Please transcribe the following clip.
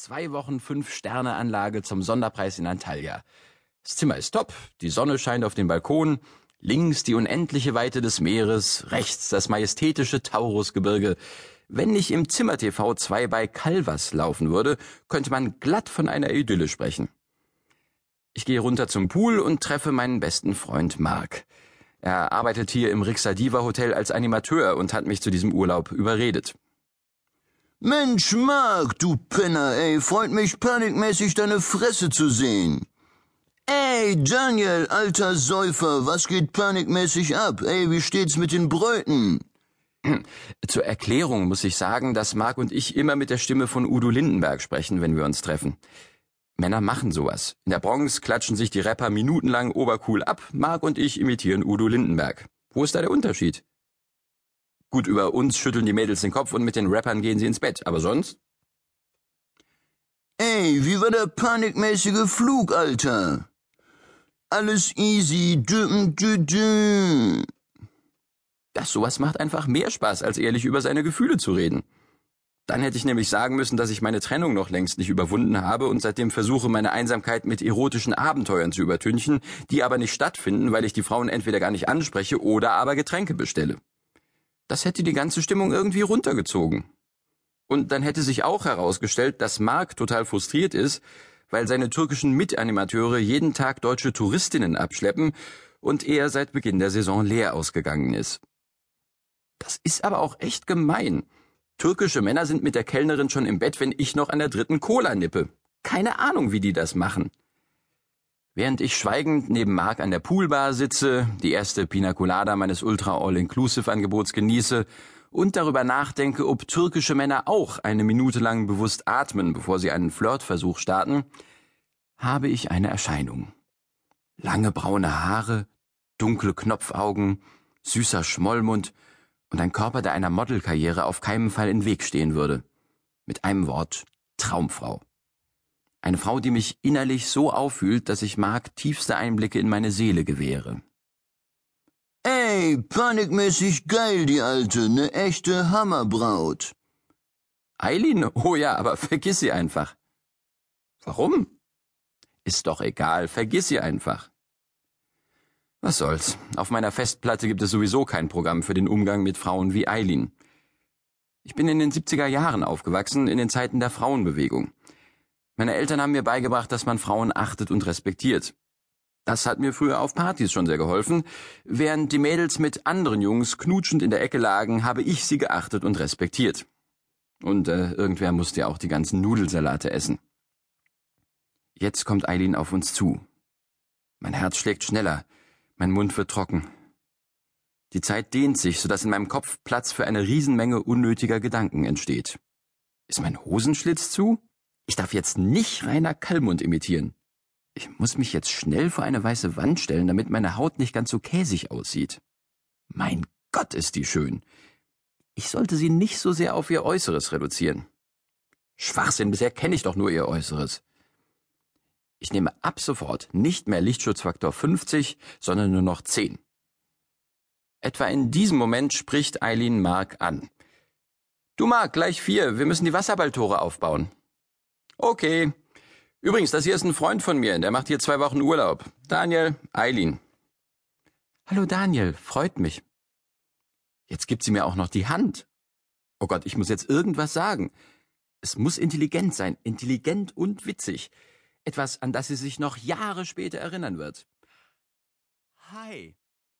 Zwei Wochen Fünf-Sterne-Anlage zum Sonderpreis in Antalya. Das Zimmer ist top, die Sonne scheint auf den Balkon, links die unendliche Weite des Meeres, rechts das majestätische Taurusgebirge. Wenn nicht im Zimmer TV 2 bei Calvas laufen würde, könnte man glatt von einer Idylle sprechen. Ich gehe runter zum Pool und treffe meinen besten Freund Mark. Er arbeitet hier im Rixadiva Hotel als Animateur und hat mich zu diesem Urlaub überredet. Mensch, Mark, du Penner, ey, freut mich panikmäßig deine Fresse zu sehen. Ey, Daniel, alter Säufer, was geht panikmäßig ab? Ey, wie steht's mit den Bräuten? Zur Erklärung muss ich sagen, dass Mark und ich immer mit der Stimme von Udo Lindenberg sprechen, wenn wir uns treffen. Männer machen sowas. In der Bronx klatschen sich die Rapper minutenlang obercool ab, Mark und ich imitieren Udo Lindenberg. Wo ist da der Unterschied? Gut, über uns schütteln die Mädels den Kopf und mit den Rappern gehen sie ins Bett, aber sonst? Ey, wie war der panikmäßige Flug, Alter? Alles easy, dü, dü, dü. Das sowas macht einfach mehr Spaß, als ehrlich über seine Gefühle zu reden. Dann hätte ich nämlich sagen müssen, dass ich meine Trennung noch längst nicht überwunden habe und seitdem versuche, meine Einsamkeit mit erotischen Abenteuern zu übertünchen, die aber nicht stattfinden, weil ich die Frauen entweder gar nicht anspreche oder aber Getränke bestelle. Das hätte die ganze Stimmung irgendwie runtergezogen. Und dann hätte sich auch herausgestellt, dass Mark total frustriert ist, weil seine türkischen Mitanimateure jeden Tag deutsche Touristinnen abschleppen und er seit Beginn der Saison leer ausgegangen ist. Das ist aber auch echt gemein. Türkische Männer sind mit der Kellnerin schon im Bett, wenn ich noch an der dritten Cola nippe. Keine Ahnung, wie die das machen. Während ich schweigend neben Mark an der Poolbar sitze, die erste Pina Colada meines Ultra All-Inclusive-Angebots genieße und darüber nachdenke, ob türkische Männer auch eine Minute lang bewusst atmen, bevor sie einen Flirtversuch starten, habe ich eine Erscheinung. Lange braune Haare, dunkle Knopfaugen, süßer Schmollmund und ein Körper, der einer Modelkarriere auf keinen Fall in Weg stehen würde. Mit einem Wort Traumfrau. Eine Frau, die mich innerlich so auffühlt, dass ich Mark tiefste Einblicke in meine Seele gewähre. Ey, panikmäßig geil, die Alte, ne echte Hammerbraut. Eileen? Oh ja, aber vergiss sie einfach. Warum? Ist doch egal, vergiss sie einfach. Was soll's? Auf meiner Festplatte gibt es sowieso kein Programm für den Umgang mit Frauen wie Eileen. Ich bin in den 70er Jahren aufgewachsen, in den Zeiten der Frauenbewegung. Meine Eltern haben mir beigebracht, dass man Frauen achtet und respektiert. Das hat mir früher auf Partys schon sehr geholfen. Während die Mädels mit anderen Jungs knutschend in der Ecke lagen, habe ich sie geachtet und respektiert. Und äh, irgendwer musste ja auch die ganzen Nudelsalate essen. Jetzt kommt Eileen auf uns zu. Mein Herz schlägt schneller. Mein Mund wird trocken. Die Zeit dehnt sich, so dass in meinem Kopf Platz für eine Riesenmenge unnötiger Gedanken entsteht. Ist mein Hosenschlitz zu? Ich darf jetzt nicht Rainer Kallmund imitieren. Ich muss mich jetzt schnell vor eine weiße Wand stellen, damit meine Haut nicht ganz so käsig aussieht. Mein Gott, ist die schön. Ich sollte sie nicht so sehr auf ihr Äußeres reduzieren. Schwachsinn, bisher kenne ich doch nur ihr Äußeres. Ich nehme ab sofort nicht mehr Lichtschutzfaktor 50, sondern nur noch 10. Etwa in diesem Moment spricht Eileen Mark an. Du Mark, gleich vier, wir müssen die Wasserballtore aufbauen. Okay. Übrigens, das hier ist ein Freund von mir, der macht hier zwei Wochen Urlaub. Daniel, Eileen. Hallo Daniel, freut mich. Jetzt gibt sie mir auch noch die Hand. Oh Gott, ich muss jetzt irgendwas sagen. Es muss intelligent sein, intelligent und witzig etwas, an das sie sich noch Jahre später erinnern wird. Hi.